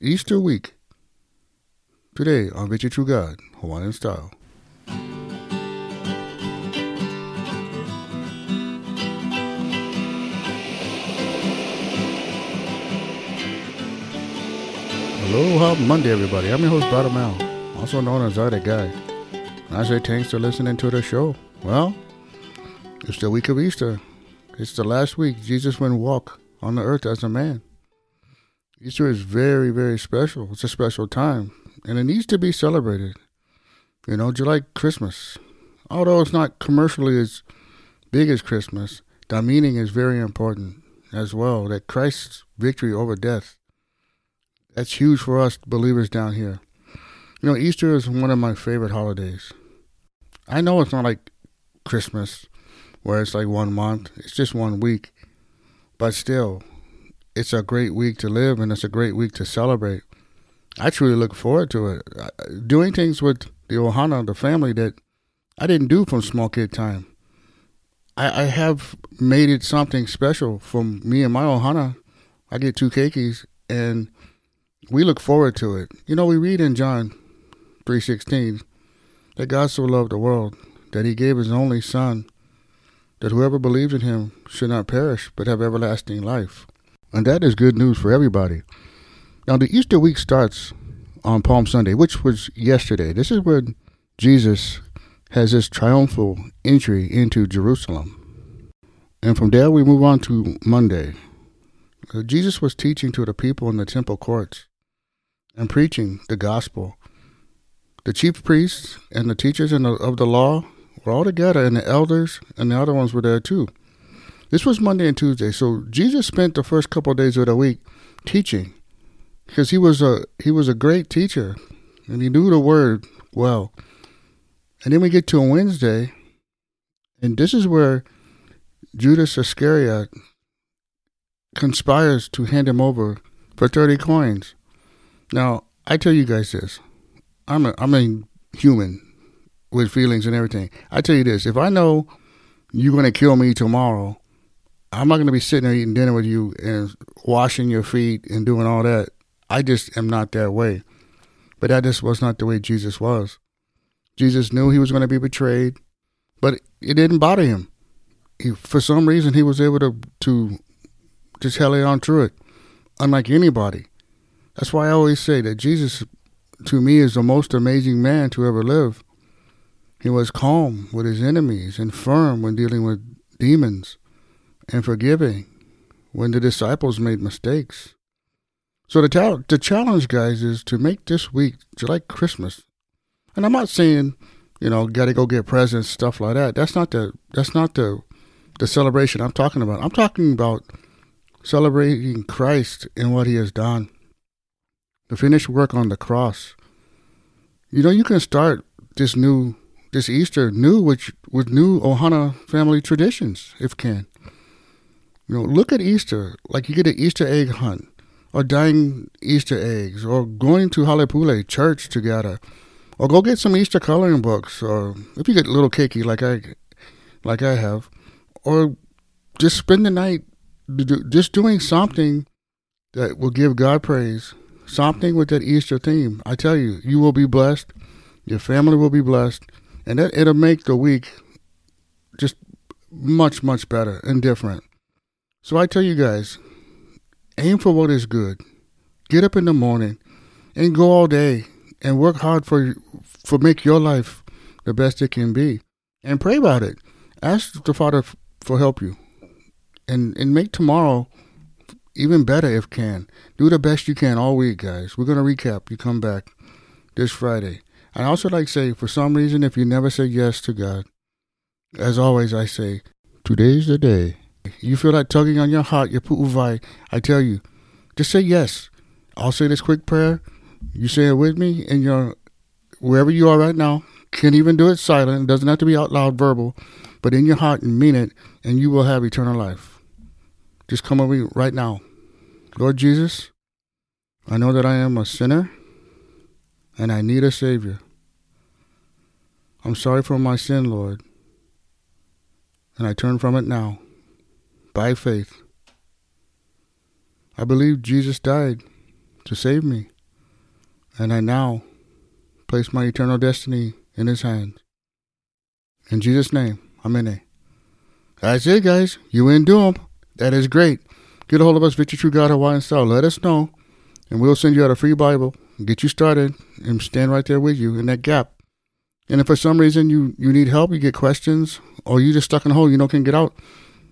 Easter week. Today on Victory True God, Hawaiian style. Aloha Monday, everybody. I'm your host, Brother Mal, also known as Other Guy. And I say thanks for listening to the show. Well, it's the week of Easter. It's the last week Jesus went walk on the earth as a man. Easter is very, very special. It's a special time, and it needs to be celebrated. You know, just like Christmas. Although it's not commercially as big as Christmas, the meaning is very important as well. That Christ's victory over death. That's huge for us believers down here. You know, Easter is one of my favorite holidays. I know it's not like Christmas, where it's like one month, it's just one week. But still, it's a great week to live and it's a great week to celebrate. I truly look forward to it. Doing things with the Ohana, the family that I didn't do from small kid time. I, I have made it something special for me and my Ohana. I get two keikis and we look forward to it. You know, we read in John 3.16 that God so loved the world that he gave his only son that whoever believes in him should not perish but have everlasting life. And that is good news for everybody. Now, the Easter week starts on Palm Sunday, which was yesterday. This is when Jesus has his triumphal entry into Jerusalem. And from there, we move on to Monday. Uh, Jesus was teaching to the people in the temple courts and preaching the gospel. The chief priests and the teachers the, of the law were all together, and the elders and the other ones were there too. This was Monday and Tuesday. So Jesus spent the first couple of days of the week teaching because he was a he was a great teacher and he knew the word well. And then we get to a Wednesday, and this is where Judas Iscariot conspires to hand him over for 30 coins. Now, I tell you guys this. I'm a, I'm a human with feelings and everything. I tell you this, if I know you're going to kill me tomorrow, I'm not going to be sitting there eating dinner with you and washing your feet and doing all that. I just am not that way. But that just was not the way Jesus was. Jesus knew he was going to be betrayed, but it didn't bother him. He, for some reason, he was able to to just held on through it, unlike anybody. That's why I always say that Jesus, to me, is the most amazing man to ever live. He was calm with his enemies and firm when dealing with demons and forgiving when the disciples made mistakes. So the, ta- the challenge, guys, is to make this week like Christmas. And I'm not saying, you know, got to go get presents, stuff like that. That's not the that's not the the celebration I'm talking about. I'm talking about celebrating Christ and what He has done, the finished work on the cross. You know, you can start this new this Easter new with with new Ohana family traditions if can. You know, look at Easter like you get an Easter egg hunt, or dyeing Easter eggs, or going to Halepule church together, or go get some Easter coloring books, or if you get a little keiki like I like I have, or just spend the night just doing something that will give God praise, something with that Easter theme. I tell you, you will be blessed, your family will be blessed, and that, it'll make the week just much much better and different. So I tell you guys, aim for what is good. Get up in the morning and go all day and work hard for for make your life the best it can be. And pray about it. Ask the Father for help you. And and make tomorrow even better if can. Do the best you can all week, guys. We're gonna recap. You come back this Friday. I also like to say, for some reason, if you never say yes to God, as always, I say, today's the day. You feel that tugging on your heart, your pu'uwai. I tell you, just say yes. I'll say this quick prayer. You say it with me, and you're wherever you are right now. Can even do it silent. It doesn't have to be out loud, verbal, but in your heart and mean it, and you will have eternal life. Just come over me right now. Lord Jesus, I know that I am a sinner, and I need a Savior. I'm sorry for my sin, Lord, and I turn from it now by faith. I believe Jesus died to save me. And I now place my eternal destiny in his hands. In Jesus' name, Amen. That's it, guys. You in doom. That is great. Get a hold of us, Victory True God Hawaiian Style. Let us know, and we'll send you out a free Bible, get you started, and stand right there with you in that gap. And if for some reason you, you need help, you get questions, or you just stuck in a hole, you know, can get out,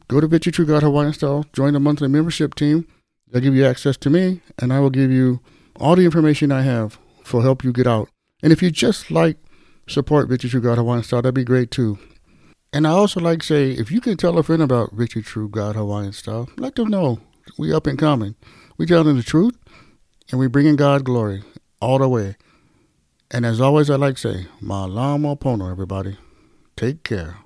go to Victory True God Hawaiian Style, join the monthly membership team. They'll give you access to me, and I will give you all the information I have for help you get out. And if you just like support Victory True God Hawaiian Style, that'd be great too. And I also like to say, if you can tell a friend about Victory True God Hawaiian Style, let them know we up and coming. We telling the truth, and we bringing God glory all the way. And as always, I like to say, Malama Pono, everybody. Take care.